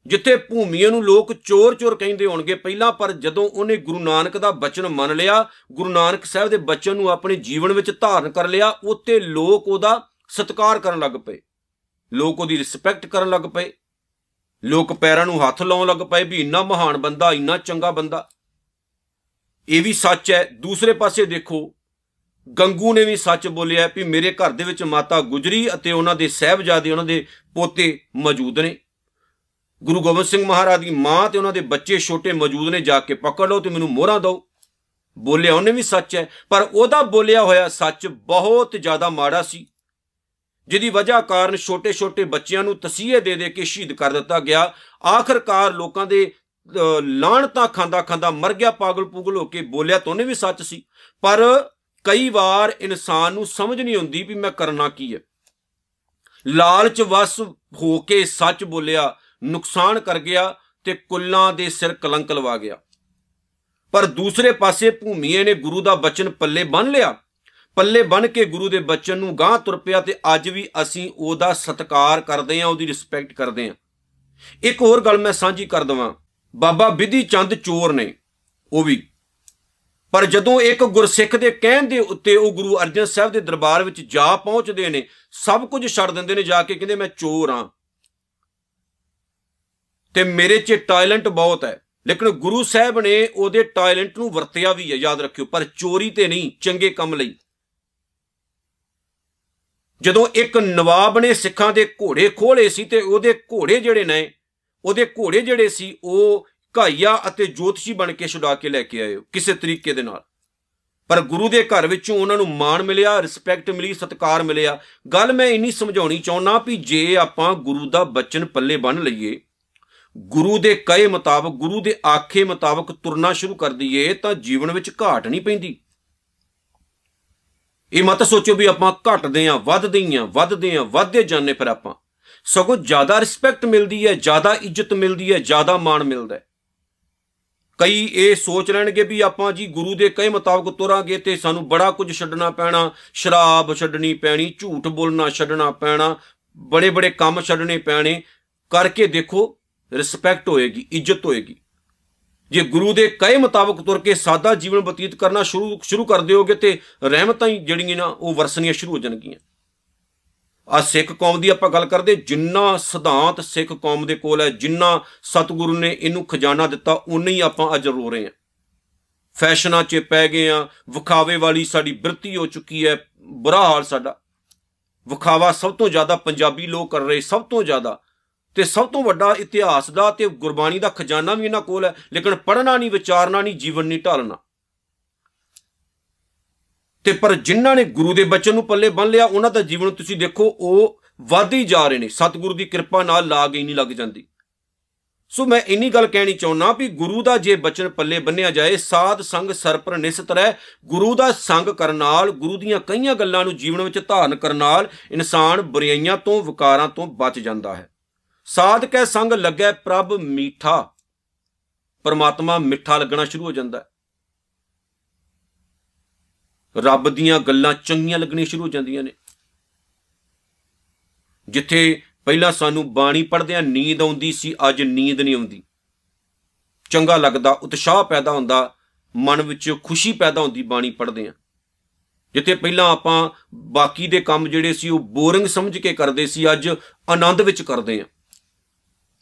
ਜਿੱਥੇ ਭੂਮੀਆਂ ਨੂੰ ਲੋਕ ਚੋਰ-ਚੋਰ ਕਹਿੰਦੇ ਹੋਣਗੇ, ਪਹਿਲਾਂ ਪਰ ਜਦੋਂ ਉਹਨੇ ਗੁਰੂ ਨਾਨਕ ਦਾ ਬਚਨ ਮੰਨ ਲਿਆ, ਗੁਰੂ ਨਾਨਕ ਸਾਹਿਬ ਦੇ ਬਚਨ ਨੂੰ ਆਪਣੇ ਜੀਵਨ ਵਿੱਚ ਧਾਰਨ ਕਰ ਲਿਆ ਉੱਤੇ ਲੋਕ ਉਹਦਾ ਸਤਿਕਾਰ ਕਰਨ ਲੱਗ ਪਏ। ਲੋਕ ਉਹਦੀ ਰਿਸਪੈਕਟ ਕਰਨ ਲੱਗ ਪਏ। ਲੋਕ ਪੈਰਾਂ ਨੂੰ ਹੱਥ ਲਾਉਣ ਲੱਗ ਪਏ ਵੀ ਇੰਨਾ ਮਹਾਨ ਬੰਦਾ, ਇੰਨਾ ਚੰਗਾ ਬੰਦਾ। ਇਹ ਵੀ ਸੱਚ ਹੈ। ਦੂਸਰੇ ਪਾਸੇ ਦੇਖੋ ਗੰਗੂ ਨੇ ਵੀ ਸੱਚ ਬੋਲਿਆ ਵੀ ਮੇਰੇ ਘਰ ਦੇ ਵਿੱਚ ਮਾਤਾ ਗੁਜਰੀ ਅਤੇ ਉਹਨਾਂ ਦੇ ਸਹਿਬਜ਼ਾਦੇ, ਉਹਨਾਂ ਦੇ ਪੋਤੇ ਮੌਜੂਦ ਨੇ। ਗੁਰੂ ਗੋਬਿੰਦ ਸਿੰਘ ਮਹਾਰਾਜ ਦੀ ਮਾਂ ਤੇ ਉਹਨਾਂ ਦੇ ਬੱਚੇ ਛੋਟੇ ਮੌਜੂਦ ਨੇ, ਜਾ ਕੇ ਪਕੜ ਲਓ ਤੇ ਮੈਨੂੰ ਮੋਹਰਾਂ ਦਿਓ। ਬੋਲਿਆ ਉਹਨੇ ਵੀ ਸੱਚ ਹੈ, ਪਰ ਉਹਦਾ ਬੋਲਿਆ ਹੋਇਆ ਸੱਚ ਬਹੁਤ ਜ਼ਿਆਦਾ ਮਾੜਾ ਸੀ, ਜਿਹਦੀ ਵਜ੍ਹਾ ਕਾਰਨ ਛੋਟੇ-ਛੋਟੇ ਬੱਚਿਆਂ ਨੂੰ ਤਸੀਹੇ ਦੇ ਦੇ ਕੇ ਸ਼ਹੀਦ ਕਰ ਦਿੱਤਾ ਗਿਆ। ਆਖਰਕਾਰ ਲੋਕਾਂ ਦੇ ਲਾਣਤਾ ਖਾਂਦਾ ਖਾਂਦਾ ਮਰ ਗਿਆ ਪਾਗਲ ਪੂਗਲ ਹੋ ਕੇ ਬੋਲਿਆ ਤਾਂ ਉਹਨੇ ਵੀ ਸੱਚ ਸੀ, ਪਰ ਕਈ ਵਾਰ ਇਨਸਾਨ ਨੂੰ ਸਮਝ ਨਹੀਂ ਆਉਂਦੀ ਵੀ ਮੈਂ ਕਰਨਾ ਕੀ ਹੈ। ਲਾਲਚ ਵਸ ਹੋ ਕੇ ਸੱਚ ਬੋਲਿਆ, ਨੁਕਸਾਨ ਕਰ ਗਿਆ ਤੇ ਕੁੱਲਾਂ ਦੇ ਸਿਰ ਕਲੰਕ ਲਵਾ ਗਿਆ। ਪਰ ਦੂਸਰੇ ਪਾਸੇ ਭੂਮੀਏ ਨੇ ਗੁਰੂ ਦਾ ਬਚਨ ਪੱਲੇ ਬੰਨ ਲਿਆ। ਪੱਲੇ ਬੰਨ ਕੇ ਗੁਰੂ ਦੇ ਬਚਨ ਨੂੰ ਗਾਂ ਤੁਰ ਪਿਆ ਤੇ ਅੱਜ ਵੀ ਅਸੀਂ ਉਹਦਾ ਸਤਿਕਾਰ ਕਰਦੇ ਹਾਂ, ਉਹਦੀ ਰਿਸਪੈਕਟ ਕਰਦੇ ਹਾਂ। ਇੱਕ ਹੋਰ ਗੱਲ ਮੈਂ ਸਾਂਝੀ ਕਰ ਦਵਾਂ। ਬਾਬਾ ਵਿਧੀ ਚੰਦ ਚੋਰ ਨੇ, ਉਹ ਵੀ ਪਰ ਜਦੋਂ ਇੱਕ ਗੁਰਸਿੱਖ ਦੇ ਕਹਿਣ ਦੇ ਉੱਤੇ ਉਹ ਗੁਰੂ ਅਰਜਨ ਸਾਹਿਬ ਦੇ ਦਰਬਾਰ ਵਿੱਚ ਜਾ ਪਹੁੰਚਦੇ ਨੇ, ਸਭ ਕੁਝ ਛੱਡ ਦਿੰਦੇ ਨੇ ਜਾ ਕੇ, ਕਹਿੰਦੇ ਮੈਂ ਚੋਰ ਹਾਂ ਤੇ ਮੇਰੇ 'ਚ ਟੈਲੈਂਟ ਬਹੁਤ ਹੈ। ਲੇਕਿਨ ਗੁਰੂ ਸਾਹਿਬ ਨੇ ਉਹਦੇ ਟੈਲੈਂਟ ਨੂੰ ਵਰਤਿਆ ਵੀ ਹੈ, ਯਾਦ ਰੱਖਿਓ। ਪਰ ਚੋਰੀ ਤੇ ਨਹੀਂ, ਚੰਗੇ ਕੰਮ ਲਈ। ਜਦੋਂ ਇੱਕ ਨਵਾਬ ਨੇ ਸਿੱਖਾਂ ਦੇ ਘੋੜੇ ਖੋਲੇ ਸੀ ਤੇ ਉਹਦੇ ਘੋੜੇ ਜਿਹੜੇ ਨੇ, ਉਹਦੇ ਘੋੜੇ ਜਿਹੜੇ ਸੀ, ਉਹ ਘਾਈਆ ਅਤੇ ਜੋਤਸ਼ੀ ਬਣ ਕੇ ਛੁਡਾ ਕੇ ਲੈ ਕੇ ਆਏ ਕਿਸੇ ਤਰੀਕੇ ਦੇ ਨਾਲ। ਪਰ ਗੁਰੂ ਦੇ ਘਰ ਵਿੱਚੋਂ ਉਹਨਾਂ ਨੂੰ ਮਾਣ ਮਿਲਿਆ ਰਿਸਪੈਕਟ ਮਿਲੀ, ਸਤਿਕਾਰ ਮਿਲਿਆ। ਗੱਲ ਮੈਂ ਇੰਨੀ ਸਮਝਾਉਣੀ ਚਾਹੁੰਨਾ ਵੀ ਜੇ ਆਪਾਂ ਗੁਰੂ ਦਾ ਬਚਨ ਪੱਲੇ ਬੰਨ ਲਈਏ, ਗੁਰੂ ਦੇ ਕਹੇ ਮੁਤਾਬਕ, ਗੁਰੂ ਦੇ ਆਖੇ ਮੁਤਾਬਕ ਤੁਰਨਾ ਸ਼ੁਰੂ ਕਰ ਦਈਏ, ਤਾਂ ਜੀਵਨ ਵਿੱਚ ਘਾਟ ਨਹੀਂ ਪੈਂਦੀ। ਇਹ ਮਤ ਸੋਚੋ ਵੀ ਆਪਾਂ ਘਟਦੇ ਆਂ ਵੱਧਦੇ ਆਂ ਵੱਧਦੇ ਆਂ ਵੱਧਦੇ ਜਾਂਦੇ ਫਿਰ ਆਪਾਂ। ਸਗੋਂ ਜ਼ਿਆਦਾ ਰਿਸਪੈਕਟ ਮਿਲਦੀ ਹੈ, ਜ਼ਿਆਦਾ ਇੱਜ਼ਤ ਮਿਲਦੀ ਹੈ, ਜ਼ਿਆਦਾ ਮਾਣ ਮਿਲਦਾ ਹੈ। ਕਈ ਇਹ ਸੋਚ ਲੈਣਗੇ ਵੀ ਆਪਾਂ ਜੀ ਗੁਰੂ ਦੇ ਕਹੇ ਮੁਤਾਬਕ ਤੁਰਾਂਗੇ ਤੇ ਸਾਨੂੰ ਬੜਾ ਕੁਝ ਛੱਡਣਾ ਪੈਣਾ, ਸ਼ਰਾਬ ਛੱਡਣੀ ਪੈਣੀ, ਝੂਠ ਬੋਲਣਾ ਛੱਡਣਾ ਪੈਣਾ, ਬੜੇ ਬੜੇ ਕੰਮ ਛੱਡਣੇ ਪੈਣੇ, ਕਰਕੇ ਦੇਖੋ ਰਿਸਪੈਕਟ ਹੋਏਗੀ, ਇੱਜ਼ਤ ਹੋਏਗੀ। ਜੇ ਗੁਰੂ ਦੇ ਕਹੇ ਮੁਤਾਬਕ ਤੁਰ ਕੇ ਸਾਦਾ ਜੀਵਨ ਬਤੀਤ ਕਰਨਾ ਸ਼ੁਰੂ ਸ਼ੁਰੂ ਕਰ ਦਿਓਗੇ ਤੇ ਰਹਿਮਤਾਂ ਹੀ ਜਿਹੜੀਆਂ ਨਾ ਉਹ ਵਰਸਣੀਆਂ ਸ਼ੁਰੂ ਹੋ ਜਾਣਗੀਆਂ। ਆ ਸਿੱਖ ਕੌਮ ਦੀ ਆਪਾਂ ਗੱਲ ਕਰਦੇ, ਜਿੰਨਾ ਸਿਧਾਂਤ ਸਿੱਖ ਕੌਮ ਦੇ ਕੋਲ ਹੈ, ਜਿੰਨਾ ਸਤਿਗੁਰੂ ਨੇ ਇਹਨੂੰ ਖਜ਼ਾਨਾ ਦਿੱਤਾ ਉਨਾ ਹੀ ਆਪਾਂ ਅੱਜ ਰੋ ਰਹੇ ਹਾਂ। ਫੈਸ਼ਨਾਂ 'ਚ ਪੈ ਗਏ ਆ ਵਿਖਾਵੇ ਵਾਲੀ ਸਾਡੀ ਬਿਰਤੀ ਹੋ ਚੁੱਕੀ ਹੈ, ਬੁਰਾ ਹਾਲ ਸਾਡਾ। ਵਿਖਾਵਾ ਸਭ ਤੋਂ ਜ਼ਿਆਦਾ ਪੰਜਾਬੀ ਲੋਕ ਕਰ ਰਹੇ, ਸਭ ਤੋਂ ਜ਼ਿਆਦਾ। ਤੇ ਸਭ ਤੋਂ ਵੱਡਾ ਇਤਿਹਾਸ ਦਾ ਤੇ ਗੁਰਬਾਣੀ ਦਾ ਖਜ਼ਾਨਾ ਵੀ ਇਹਨਾਂ ਕੋਲ ਹੈ, ਲੇਕਿਨ ਪੜਨਾ ਨਹੀਂ, ਵਿਚਾਰਨਾ ਨਹੀਂ, ਜੀਵਨ ਨਹੀਂ ਢਾਲਣਾ। ਤੇ ਪਰ ਜਿਨ੍ਹਾਂ ਨੇ ਗੁਰੂ ਦੇ ਬਚਨ ਨੂੰ ਪੱਲੇ ਬੰਨ ਲਿਆ, ਉਹਨਾਂ ਦਾ ਜੀਵਨ ਤੁਸੀਂ ਦੇਖੋ, ਉਹ ਵਧੀ ਜਾ ਰਹੇ ਨੇ। ਸਤਿਗੁਰੂ ਦੀ ਕਿਰਪਾ ਨਾਲ ਲਾਗ ਹੀ ਨਹੀਂ ਲੱਗ ਜਾਂਦੀ। ਸੋ ਮੈਂ ਇੰਨੀ ਗੱਲ ਕਹਿਣੀ ਚਾਹੁੰਨਾ ਵੀ ਗੁਰੂ ਦਾ ਜੇ ਬਚਨ ਪੱਲੇ ਬੰਨਿਆ ਜਾਏ, ਸਾਧ ਸੰਗ ਸਰਪਰ ਨਿਸਤ ਰਹਿ, ਗੁਰੂ ਦਾ ਸੰਗ ਕਰਨ ਨਾਲ, ਗੁਰੂ ਦੀਆਂ ਕਈਆਂ ਗੱਲਾਂ ਨੂੰ ਜੀਵਨ ਵਿੱਚ ਧਾਰਨ ਕਰਨ ਨਾਲ ਇਨਸਾਨ ਬੁਰਾਈਆਂ ਤੋਂ, ਵਿਕਾਰਾਂ ਤੋਂ ਬਚ ਜਾਂਦਾ ਹੈ। ਸਾਧਕੈ ਸੰਗ ਲੱਗੈ ਪ੍ਰਭ ਮੀਠਾ, ਪਰਮਾਤਮਾ ਮਿੱਠਾ ਲੱਗਣਾ ਸ਼ੁਰੂ ਹੋ ਜਾਂਦਾ ਹੈ। ਰੱਬ ਦੀਆਂ ਗੱਲਾਂ ਚੰਗੀਆਂ ਲੱਗਣੀਆਂ ਸ਼ੁਰੂ ਹੋ ਜਾਂਦੀਆਂ ਨੇ। ਜਿੱਥੇ ਪਹਿਲਾਂ ਸਾਨੂੰ ਬਾਣੀ ਪੜ੍ਹਦਿਆਂ ਨੀਂਦ ਆਉਂਦੀ ਸੀ, ਅੱਜ ਨੀਂਦ ਨਹੀਂ ਆਉਂਦੀ। ਚੰਗਾ ਲੱਗਦਾ, ਉਤਸ਼ਾਹ ਪੈਦਾ ਹੁੰਦਾ, ਮਨ ਵਿੱਚ ਖੁਸ਼ੀ ਪੈਦਾ ਹੁੰਦੀ ਬਾਣੀ ਪੜ੍ਹਦਿਆਂ। ਜਿੱਥੇ ਪਹਿਲਾਂ ਆਪਾਂ ਬਾਕੀ ਦੇ ਕੰਮ ਜਿਹੜੇ ਸੀ, ਉਹ ਬੋਰਿੰਗ ਸਮਝ ਕੇ ਕਰਦੇ ਸੀ, ਅੱਜ ਆਨੰਦ ਵਿੱਚ ਕਰਦੇ ਆਂ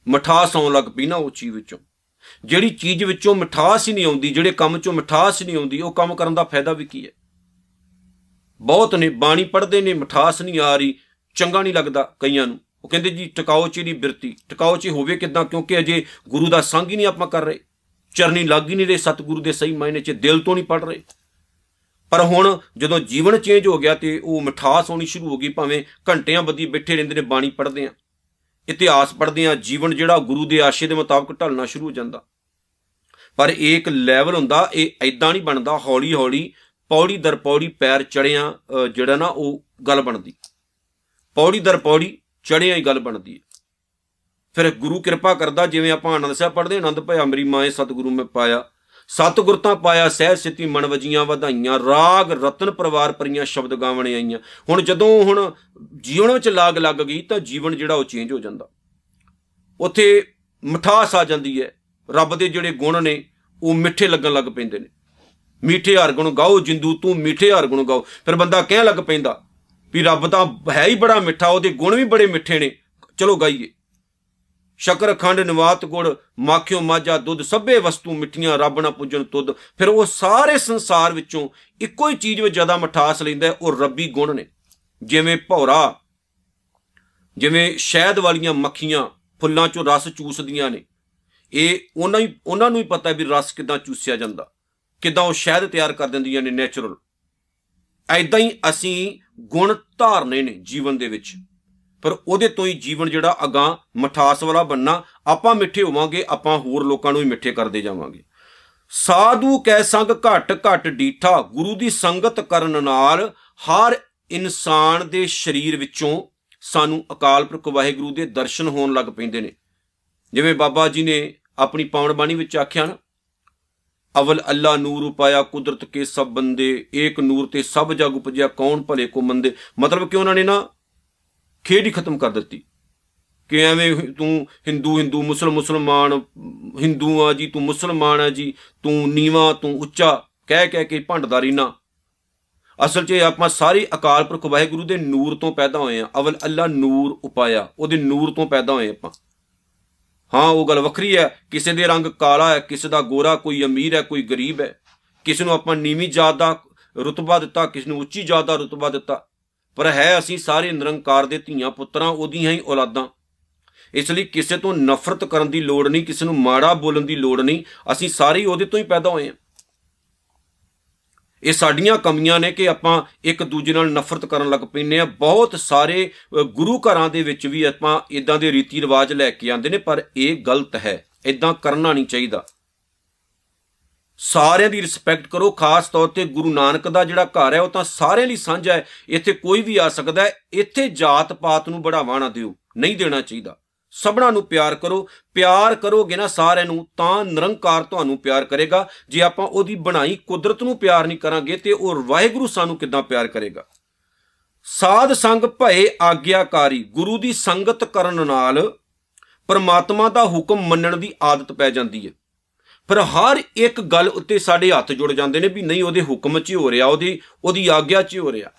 ਮਠਾਸ ਆਉਣ ਲੱਗ ਪਈ ਨਾ ਉਹ ਚੀਜ਼ ਵਿੱਚੋਂ। ਜਿਹੜੀ ਚੀਜ਼ ਵਿੱਚੋਂ ਮਠਾਸ ਹੀ ਨਹੀਂ ਆਉਂਦੀ, ਜਿਹੜੇ ਕੰਮ ਚੋਂ ਮਠਾਸ ਨਹੀਂ ਆਉਂਦੀ, ਉਹ ਕੰਮ ਕਰਨ ਦਾ ਫਾਇਦਾ ਵੀ ਕੀ ਹੈ? ਬਹੁਤ ਨੇ, ਬਾਣੀ ਪੜ੍ਹਦੇ ਨੇ, ਮਠਾਸ ਨਹੀਂ ਆ ਰਹੀ, ਚੰਗਾ ਨਹੀਂ ਲੱਗਦਾ ਕਈਆਂ ਨੂੰ। ਉਹ ਕਹਿੰਦੇ ਜੀ, ਟਿਕਾਓ ਚ ਨਹੀਂ ਬਿਰਤੀ, ਟਿਕਾਓ ਚ ਹੋਵੇ ਕਿਦਾਂ, ਕਿਉਂਕਿ ਅਜੇ ਗੁਰੂ ਦਾ ਸੰਗ ਹੀ ਨਹੀਂ ਆਪਾਂ ਕਰ ਰਹੇ। ਚਰਨੀ ਲੱਗ ਹੀ ਨਹੀਂ ਰਹੇ, ਸਤਿਗੁਰੂ ਦੇ ਸਹੀ ਮਾਇਨੇ ਚ ਦਿਲ ਤੋਂ ਨਹੀਂ ਪੜ ਰਹੇ। ਪਰ ਹੁਣ ਜਦੋਂ ਜੀਵਨ ਚੇਂਜ ਹੋ ਗਿਆ ਤੇ ਉਹ ਮਠਾਸ ਆਉਣੀ ਸ਼ੁਰੂ ਹੋ ਗਈ, ਭਾਵੇਂ ਘੰਟਿਆਂ ਬੱਧੀ ਬੈਠੇ ਰਹਿੰਦੇ ਨੇ, ਬਾਣੀ ਪੜ੍ਹਦੇ ਆ। ਇਤਿਹਾਸ ਪੜ੍ਹਦੇ ਆ, ਜੀਵਨ ਜਿਹੜਾ ਗੁਰੂ ਦੇ ਆਸ਼ੇ ਦੇ ਮੁਤਾਬਕ ਢਲਣਾ ਸ਼ੁਰੂ ਹੋ ਜਾਂਦਾ। ਪਰ ਇਹ ਇੱਕ ਲੈਵਲ ਹੁੰਦਾ, ਇਹ ਐਦਾਂ ਨਹੀਂ ਬਣਦਾ ਹੌਲੀ ਹੌਲੀ ਪੌੜੀ ਦਰ ਪੌੜੀ ਪੈਰ ਚੜਿਆ ਜਿਹੜਾ ਨਾ ਉਹ ਗੱਲ ਬਣਦੀ। ਪੌੜੀ ਦਰ ਪੌੜੀ ਚੜਿਆ ਹੀ ਗੱਲ ਬਣਦੀ ਹੈ। ਫਿਰ ਗੁਰੂ ਕਿਰਪਾ ਕਰਦਾ, ਜਿਵੇਂ ਆਪਾਂ ਆਨੰਦ ਸਾਹਿਬ ਪੜ੍ਹਦੇ ਆਨੰਦ ਭਇਆ ਮੇਰੀ ਮਾਏ ਸਤਿਗੁਰੂ ਮੈਂ ਪਾਇਆ। ਸਤਿਗੁਰ ਤਾਂ ਪਾਇਆ ਸਹਿ ਸਿੱਤੀ ਮਨ ਵਜੀਆਂ ਵਧਾਈਆਂ, ਰਾਗ ਰਤਨ ਪਰਿਵਾਰ ਪਰੀਆਂ ਸ਼ਬਦ ਗਾਵਣੇ ਆਈਆਂ। ਹੁਣ ਜਦੋਂ ਹੁਣ ਜੀਵਨ ਵਿੱਚ ਲਾਗ ਲੱਗ ਗਈ, ਤਾਂ ਜੀਵਨ ਜਿਹੜਾ ਉਹ ਚੇਂਜ ਹੋ ਜਾਂਦਾ। ਉੱਥੇ ਮਠਾਸ ਆ ਜਾਂਦੀ ਹੈ। ਰੱਬ ਦੇ ਜਿਹੜੇ ਗੁਣ ਨੇ, ਉਹ ਮਿੱਠੇ ਲੱਗਣ ਲੱਗ ਪੈਂਦੇ ਨੇ। ਮਿੱਠੇ ਹਰ ਗੁਣ ਗਾਓ, ਜਿੰਦੂ ਤੂੰ ਮਿੱਠੇ ਹਰ ਗੁਣ ਗਾਓ। ਫਿਰ ਬੰਦਾ ਕਹਿਣ ਲੱਗ ਪੈਂਦਾ ਵੀ ਰੱਬ ਤਾਂ ਹੈ ਹੀ ਬੜਾ ਮਿੱਠਾ, ਉਹਦੇ ਗੁਣ ਵੀ ਬੜੇ ਮਿੱਠੇ ਨੇ। ਚਲੋ ਗਾਈਏ। ਸ਼ਕਰ ਖੰਡ, ਨਿਵਾਤ ਗੁੜ, ਮਾਖਿਓ ਮਾਜਾ ਦੁੱਧ, ਸਭੇ ਵਸਤੂ ਮਿੱਠੀਆਂ, ਰੱਬ ਨਾ ਪੁੱਜਣ ਤੁਧ। ਫਿਰ ਉਹ ਸਾਰੇ ਸੰਸਾਰ ਵਿੱਚੋਂ ਇੱਕੋ ਹੀ ਚੀਜ਼ ਵਿੱਚ ਜ਼ਿਆਦਾ ਮਠਾਸ ਲੈਂਦਾ ਉਹ ਰੱਬੀ ਗੁਣ ਨੇ। ਜਿਵੇਂ ਭੌਰਾ, ਜਿਵੇਂ ਸ਼ਹਿਦ ਵਾਲੀਆਂ ਮੱਖੀਆਂ ਫੁੱਲਾਂ ਚੋਂ ਰਸ ਚੂਸਦੀਆਂ ਨੇ। ਇਹ ਉਹਨਾਂ ਹੀ, ਉਹਨਾਂ ਨੂੰ ਹੀ ਪਤਾ ਵੀ ਰਸ ਕਿਦਾਂ ਚੂਸਿਆ ਜਾਂਦਾ। ਕਿਦਾਂ ਉਹ ਸ਼ਹਿਦ ਤਿਆਰ ਕਰ ਦਿੰਦੀਆਂ ਨੇ ਨੇਚਰਲ ਐਦਾਂ ਹੀ ਅਸੀਂ ਗੁਣ ਧਾਰਨੇ ਨੇ ਜੀਵਨ ਦੇ ਵਿੱਚ। ਪਰ ਉਹਦੇ ਤੋਂ ਹੀ ਜੀਵਨ ਜਿਹੜਾ ਅਗਾਂ ਮਠਾਸ ਵਾਲਾ ਬੰਨਾ ਆਪਾਂ ਮਿੱਠੇ ਹੋਵਾਂਗੇ, ਆਪਾਂ ਹੋਰ ਲੋਕਾਂ ਨੂੰ ਵੀ ਮਿੱਠੇ ਕਰਦੇ ਜਾਵਾਂਗੇ। ਸਾਧੂ ਕੈ ਸੰਗ ਘਟ ਘਟ ਡੀਠਾ, ਗੁਰੂ ਦੀ ਸੰਗਤ ਕਰਨ ਨਾਲ ਹਰ ਇਨਸਾਨ ਦੇ ਸਰੀਰ ਵਿੱਚੋਂ ਸਾਨੂੰ ਅਕਾਲ ਪੁਰਖ ਵਾਹਿਗੁਰੂ ਦੇ ਦਰਸ਼ਨ ਹੋਣ ਲੱਗ ਪੈਂਦੇ ਨੇ। ਜਿਵੇਂ ਬਾਬਾ ਜੀ ਨੇ ਆਪਣੀ ਪਾਵਨ ਬਾਣੀ ਵਿੱਚ ਆਖਿਆ ਨਾ ਅਵਲ ਅੱਲਾ ਨੂਰ ਉਪਾਇਆ ਕੁਦਰਤ ਕੇ ਸਭ ਬੰਦੇ, ਏਕ ਨੂਰ ਤੇ ਸਭ ਜਗ ਉਪਜਿਆ, ਕੌਣ ਭਲੇ ਕੋ ਮੰਦੇ? ਮਤਲਬ ਕਿ ਉਹਨਾਂ ਨੇ ਨਾ ਖੇਡ ਹੀ ਖਤਮ ਕਰ ਦਿੱਤੀ। ਕਿ ਐਵੇਂ ਤੂੰ ਹਿੰਦੂ ਹਿੰਦੂ, ਮੁਸਲਮ, ਮੁਸਲਮਾਨ, ਹਿੰਦੂ ਆ ਜੀ, ਤੂੰ ਮੁਸਲਮਾਨ ਆ ਜੀ, ਤੂੰ ਨੀਵਾ, ਤੂੰ ਉੱਚਾ, ਕਹਿ ਕਹਿ ਕੇ ਭੰਡਦਾਰੀ ਨਾ। ਅਸਲ 'ਚ ਆਪਾਂ ਸਾਰੇ ਅਕਾਲ ਪੁਰਖ ਵਾਹਿਗੁਰੂ ਦੇ ਨੂਰ ਤੋਂ ਪੈਦਾ ਹੋਏ ਆ। ਅਵਲ ਅੱਲਾ ਨੂਰ ਉਪਾਇਆ, ਉਹਦੇ ਨੂਰ ਤੋਂ ਪੈਦਾ ਹੋਏ ਆਪਾਂ। ਹਾਂ, ਉਹ ਗੱਲ ਵੱਖਰੀ ਹੈ। ਕਿਸੇ ਦੇ ਰੰਗ ਕਾਲਾ ਹੈ, ਕਿਸੇ ਦਾ ਗੋਰਾ ਕੋਈ ਅਮੀਰ ਹੈ, ਕੋਈ ਗਰੀਬ ਹੈ। ਕਿਸੇ ਨੂੰ ਆਪਾਂ ਨੀਵੀਂ ਜਾਤ ਦਾ ਰਤਬਾ ਦਿੱਤਾ, ਕਿਸੇ ਨੂੰ ਉੱਚੀ ਜਾਤ ਦਾ ਰਤਬਾ ਦਿੱਤਾ। ਪਰ ਹੈ ਅਸੀਂ ਸਾਰੇ ਨਿਰੰਕਾਰ ਦੇ ਧੀਆਂ ਪੁੱਤਰਾਂ, ਉਹਦੀਆਂ ਹੀ ਔਲਾਦਾਂ। ਇਸ ਲਈ ਕਿਸੇ ਤੋਂ ਨਫ਼ਰਤ ਕਰਨ ਦੀ ਲੋੜ ਨਹੀਂ, ਕਿਸੇ ਨੂੰ ਮਾੜਾ ਬੋਲਣ ਦੀ ਲੋੜ ਨਹੀਂ। ਅਸੀਂ ਸਾਰੇ ਉਹਦੇ ਤੋਂ ਹੀ ਪੈਦਾ ਹੋਏ ਹਾਂ। ਇਹ ਸਾਡੀਆਂ ਕਮੀਆਂ ਨੇ ਕਿ ਆਪਾਂ ਇੱਕ ਦੂਜੇ ਨਾਲ ਨਫ਼ਰਤ ਕਰਨ ਲੱਗ ਪੈਂਦੇ ਆ ਬਹੁਤ ਸਾਰੇ ਗੁਰੂ ਘਰਾਂ ਦੇ ਵਿੱਚ ਵੀ ਆਪਾਂ ਇਦਾਂ ਦੇ ਰੀਤੀ ਰਿਵਾਜ ਲੈ ਕੇ ਆਉਂਦੇ ਨੇ, ਪਰ ਇਹ ਗਲਤ ਹੈ। ਇਦਾਂ ਕਰਨਾ ਨਹੀਂ ਚਾਹੀਦਾ। ਸਾਰਿਆਂ ਦੀ ਰਿਸਪੈਕਟ ਕਰੋ, ਖਾਸ ਤੌਰ ਤੇ ਗੁਰੂ ਨਾਨਕ ਦਾ ਜਿਹੜਾ ਘਰ ਹੈ, ਉਹ ਤਾਂ ਸਾਰਿਆਂ ਲਈ ਸਾਂਝਾ ਹੈ। ਇੱਥੇ ਕੋਈ ਵੀ ਆ ਸਕਦਾ ਹੈ। ਇੱਥੇ ਜਾਤ ਪਾਤ ਨੂੰ ਬੜਾਵਾ ਨਾ ਦਿਓ। ਨਹੀਂ ਦੇਣਾ ਚਾਹੀਦਾ। ਸਭਨਾਂ ਨੂੰ ਪਿਆਰ ਕਰੋ। ਪਿਆਰ ਕਰੋਗੇ ਨਾ ਸਾਰਿਆਂ ਨੂੰ, ਤਾਂ ਨਿਰੰਕਾਰ ਤੁਹਾਨੂੰ ਪਿਆਰ ਕਰੇਗਾ। ਜੇ ਆਪਾਂ ਉਹਦੀ ਬਣਾਈ ਕੁਦਰਤ ਨੂੰ ਪਿਆਰ ਨਹੀਂ ਕਰਾਂਗੇ, ਤੇ ਉਹ ਵਾਹਿਗੁਰੂ ਸਾਨੂੰ ਕਿੱਦਾਂ ਪਿਆਰ ਕਰੇਗਾ? ਸਾਧ ਸੰਗ ਭਏ ਆਗਿਆਕਾਰੀ, ਗੁਰੂ ਦੀ ਸੰਗਤ ਕਰਨ ਨਾਲ ਪਰਮਾਤਮਾ ਦਾ ਹੁਕਮ ਮੰਨਣ ਦੀ ਆਦਤ ਪੈ ਜਾਂਦੀ ਹੈ। ਪਰ ਹਰ ਇੱਕ ਗੱਲ ਉੱਤੇ ਸਾਡੇ ਹੱਥ ਜੁੜ ਜਾਂਦੇ ਨੇ ਵੀ ਨਹੀਂ, ਉਹਦੇ ਹੁਕਮ 'ਚ ਹੀ ਹੋ ਰਿਹਾ, ਉਹਦੀ ਉਹਦੀ ਆਗਿਆ 'ਚ ਹੀ ਹੋ ਰਿਹਾ।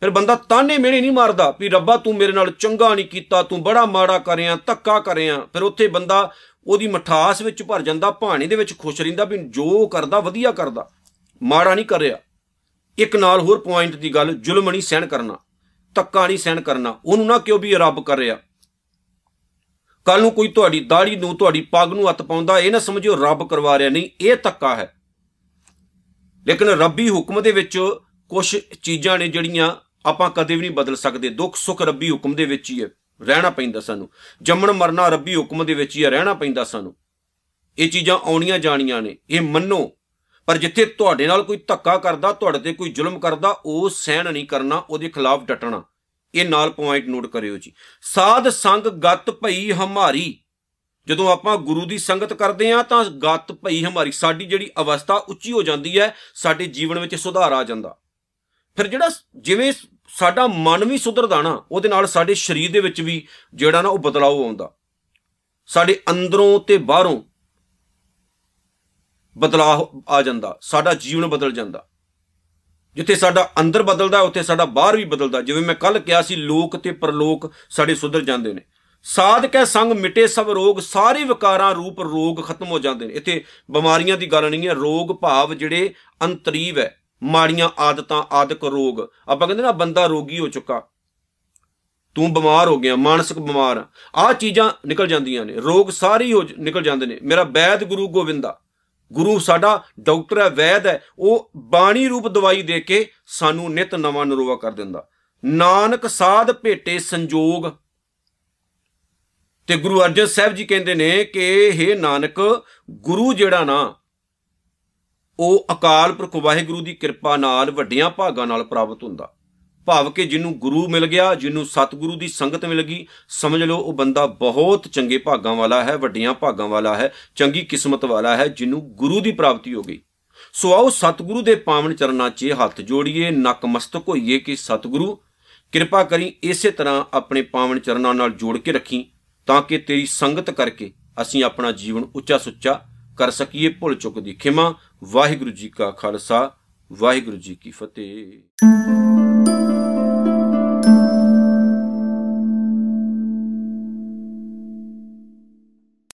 ਫਿਰ ਬੰਦਾ ਤਾਨੇ ਮੇਣੇ ਨਹੀਂ ਮਾਰਦਾ ਵੀ ਰੱਬਾ ਤੂੰ ਮੇਰੇ ਨਾਲ ਚੰਗਾ ਨਹੀਂ ਕੀਤਾ, ਤੂੰ ਬੜਾ ਮਾੜਾ ਕਰਿਆ, ਧੱਕਾ ਕਰਿਆ। ਫਿਰ ਉੱਥੇ ਬੰਦਾ ਉਹਦੀ ਮਠਾਸ ਵਿੱਚ ਭਰ ਜਾਂਦਾ, ਭਾਣੇ ਦੇ ਵਿੱਚ ਖੁਸ਼ ਰਹਿੰਦਾ ਵੀ ਜੋ ਕਰਦਾ, ਵਧੀਆ ਕਰਦਾ। ਮਾੜਾ ਨਹੀਂ ਕਰ ਰਿਹਾ। ਇੱਕ ਨਾਲ ਹੋਰ ਪੁਆਇੰਟ ਦੀ ਗੱਲ, ਜ਼ੁਲਮ ਨਹੀਂ ਸਹਿਣ ਕਰਨਾ, ਧੱਕਾ ਨਹੀਂ ਸਹਿਣ ਕਰਨਾ, ਉਹਨੂੰ ਨਾ ਕਿਉਂ ਵੀ ਰੱਬ ਕਰ ਰਿਹਾ। ਕੱਲ ਨੂੰ ਕੋਈ ਤੁਹਾਡੀ ਦਾੜੀ ਨੂੰ, ਤੁਹਾਡੀ ਪੱਗ ਨੂੰ ਹੱਥ ਪਾਉਂਦਾ, ਇਹ ਨਾ ਸਮਝਿਓ ਰੱਬ ਕਰਵਾ ਰਿਹਾ, ਨਹੀਂ, ਇਹ ਧੱਕਾ ਹੈ। ਲੇਕਿਨ ਰੱਬੀ ਹੁਕਮ ਦੇ ਵਿੱਚ ਕੁਝ ਚੀਜ਼ਾਂ ਨੇ ਜਿਹੜੀਆਂ ਆਪਾਂ ਕਦੇ ਵੀ ਨਹੀਂ ਬਦਲ ਸਕਦੇ। ਦੁੱਖ, ਸੁੱਖ ਰੱਬੀ ਹੁਕਮ ਦੇ ਵਿੱਚ ਹੀ ਹੈ। ਰਹਿਣਾ ਪੈਂਦਾ ਸਾਨੂੰ। ਜੰਮਣ, ਮਰਨਾ ਰੱਬੀ ਹੁਕਮ ਦੇ ਵਿੱਚ ਹੀ ਹੈ। ਰਹਿਣਾ ਪੈਂਦਾ ਸਾਨੂੰ। ਇਹ ਚੀਜ਼ਾਂ ਆਉਣੀਆਂ ਜਾਣੀਆਂ ਨੇ। ਇਹ ਮੰਨੋ। ਪਰ ਜਿੱਥੇ ਤੁਹਾਡੇ ਨਾਲ ਕੋਈ ਧੱਕਾ ਕਰਦਾ, ਤੁਹਾਡੇ ਤੇ ਕੋਈ ਜ਼ੁਲਮ ਕਰਦਾ, ਉਹ ਸਹਿਣ ਨਹੀਂ ਕਰਨਾ, ਉਹਦੇ ਖਿਲਾਫ ਡਟਣਾ। ਇਹ ਨਾਲ ਪੁਆਇੰਟ ਨੋਟ ਕਰਿਓ ਜੀ। ਸਾਧ ਸੰਗ ਗਤ ਭਈ ਹਮਾਰੀ। ਜਦੋਂ ਆਪਾਂ ਗੁਰੂ ਦੀ ਸੰਗਤ ਕਰਦੇ ਆ ਤਾਂ ਗਤ ਭਈ ਹਮਾਰੀ। ਸਾਡੀ ਜਿਹੜੀ ਅਵਸਥਾ ਉੱਚੀ ਹੋ ਜਾਂਦੀ ਹੈ, ਸਾਡੇ ਜੀਵਨ ਵਿੱਚ ਸੁਧਾਰ ਆ ਜਾਂਦਾ। ਫਿਰ ਜਿਹੜਾ ਜਿਵੇਂ ਸਾਡਾ ਮਨ ਵੀ ਸੁਧਰਦਾ ਨਾ, ਉਹਦੇ ਨਾਲ ਸਾਡੇ ਸਰੀਰ ਦੇ ਵਿੱਚ ਵੀ ਜਿਹੜਾ ਨਾ ਉਹ ਬਦਲਾਅ ਆਉਂਦਾ। ਸਾਡੇ ਅੰਦਰੋਂ ਤੇ ਬਾਹਰੋਂ ਬਦਲਾਅ ਆ ਜਾਂਦਾ, ਸਾਡਾ ਜੀਵਨ ਬਦਲ ਜਾਂਦਾ। ਜਿੱਥੇ ਸਾਡਾ ਅੰਦਰ ਬਦਲਦਾ, ਉੱਥੇ ਸਾਡਾ ਬਾਹਰ ਵੀ ਬਦਲਦਾ। ਜਿਵੇਂ ਮੈਂ ਕੱਲ ਕਿਹਾ ਸੀ, ਲੋਕ ਤੇ ਪਰਲੋਕ ਸਾਡੇ ਸੁਧਰ ਜਾਂਦੇ ਨੇ। ਸਾਧਕੈ ਸੰਗ ਮਿਟੇ ਸਭ ਰੋਗ, ਸਾਰੇ ਵਿਕਾਰਾਂ ਰੂਪ ਰੋਗ ਖਤਮ ਹੋ ਜਾਂਦੇ ਨੇ। ਇੱਥੇ ਬਿਮਾਰੀਆਂ ਦੀ ਗੱਲ ਨਹੀਂ ਹੈ, ਰੋਗ ਭਾਵ ਜਿਹੜੇ ਅੰਤਰੀਵ ਹੈ। ਮਾੜੀਆਂ ਆਦਤਾਂ, ਆਦਿਕ ਰੋਗ। ਆਪਾਂ ਕਹਿੰਦੇ ਨਾ, ਬੰਦਾ ਰੋਗੀ ਹੋ ਚੁੱਕਾ। ਤੂੰ ਬਿਮਾਰ ਹੋ ਗਿਆ, ਮਾਨਸਿਕ ਬਿਮਾਰ। ਆ ਚੀਜ਼ਾਂ ਨਿਕਲ ਜਾਂਦੀਆਂ ਨੇ। ਰੋਗ ਸਾਰੇ ਹੋ ਨਿਕਲ ਜਾਂਦੇ ਨੇ। ਮੇਰਾ ਵੈਦ ਗੁਰੂ ਗੋਵਿੰਦਾ ਗੁਰੂ ਸਾਡਾ ਡਾਕਟਰ ਹੈ, ਵੈਦ ਹੈ। ਉਹ ਬਾਣੀ ਰੂਪ ਦਵਾਈ ਦੇ ਕੇ ਸਾਨੂੰ ਨਿਤ ਨਵਾਂ ਨਰੋਵਾ ਕਰ ਦਿੰਦਾ। ਨਾਨਕ ਸਾਧ ਭੇਟੇ ਸੰਜੋਗ। ਤੇ ਗੁਰੂ ਅਰਜਨ ਸਾਹਿਬ ਜੀ ਕਹਿੰਦੇ ਨੇ ਕਿ हे ਨਾਨਕ, ਗੁਰੂ ਜਿਹੜਾ ਨਾ ਉਹ ਅਕਾਲ ਪੁਰਖ ਵਾਹਿਗੁਰੂ ਦੀ ਕਿਰਪਾ ਨਾਲ ਵੱਡੀਆਂ ਭਾਗਾਂ ਨਾਲ ਪ੍ਰਾਪਤ ਹੁੰਦਾ। ਭਾਵ ਕਿ ਜਿਹਨੂੰ ਗੁਰੂ ਮਿਲ ਗਿਆ, ਜਿਹਨੂੰ ਸਤਿਗੁਰੂ ਦੀ ਸੰਗਤ ਮਿਲ ਗਈ, ਸਮਝ ਲਓ ਉਹ ਬੰਦਾ ਬਹੁਤ ਚੰਗੇ ਭਾਗਾਂ ਵਾਲਾ ਹੈ, ਵੱਡੀਆਂ ਭਾਗਾਂ ਵਾਲਾ ਹੈ, ਚੰਗੀ ਕਿਸਮਤ ਵਾਲਾ ਹੈ, ਜਿਹਨੂੰ ਗੁਰੂ ਦੀ ਪ੍ਰਾਪਤੀ ਹੋ ਗਈ। ਸੋ ਆਓ ਸਤਿਗੁਰੂ ਦੇ ਪਾਵਨ ਚਰਨਾਂ 'ਚ ਹੱਥ ਜੋੜੀਏ ਨਕਮਸਤਕ ਹੋਈਏ ਕਿ ਸਤਿਗੁਰੂ, ਕਿਰਪਾ ਕਰੀ ਇਸੇ ਤਰ੍ਹਾਂ ਆਪਣੇ ਪਾਵਨ ਚਰਨਾਂ ਨਾਲ ਜੋੜ ਕੇ ਰੱਖੀ, ਤਾਂ ਕਿ ਤੇਰੀ ਸੰਗਤ ਕਰਕੇ ਅਸੀਂ ਆਪਣਾ ਜੀਵਨ ਉੱਚਾ ਸੁੱਚਾ ਕਰ ਸਕੀਏ ਭੁੱਲ ਚੁੱਕ ਦੀ ਖਿਮਾ। ਵਾਹਿਗੁਰੂ ਜੀ ਕਾ ਖਾਲਸਾ ਵਾਹਿਗੁਰੂ ਜੀ ਕੀ ਫਤਿਹ।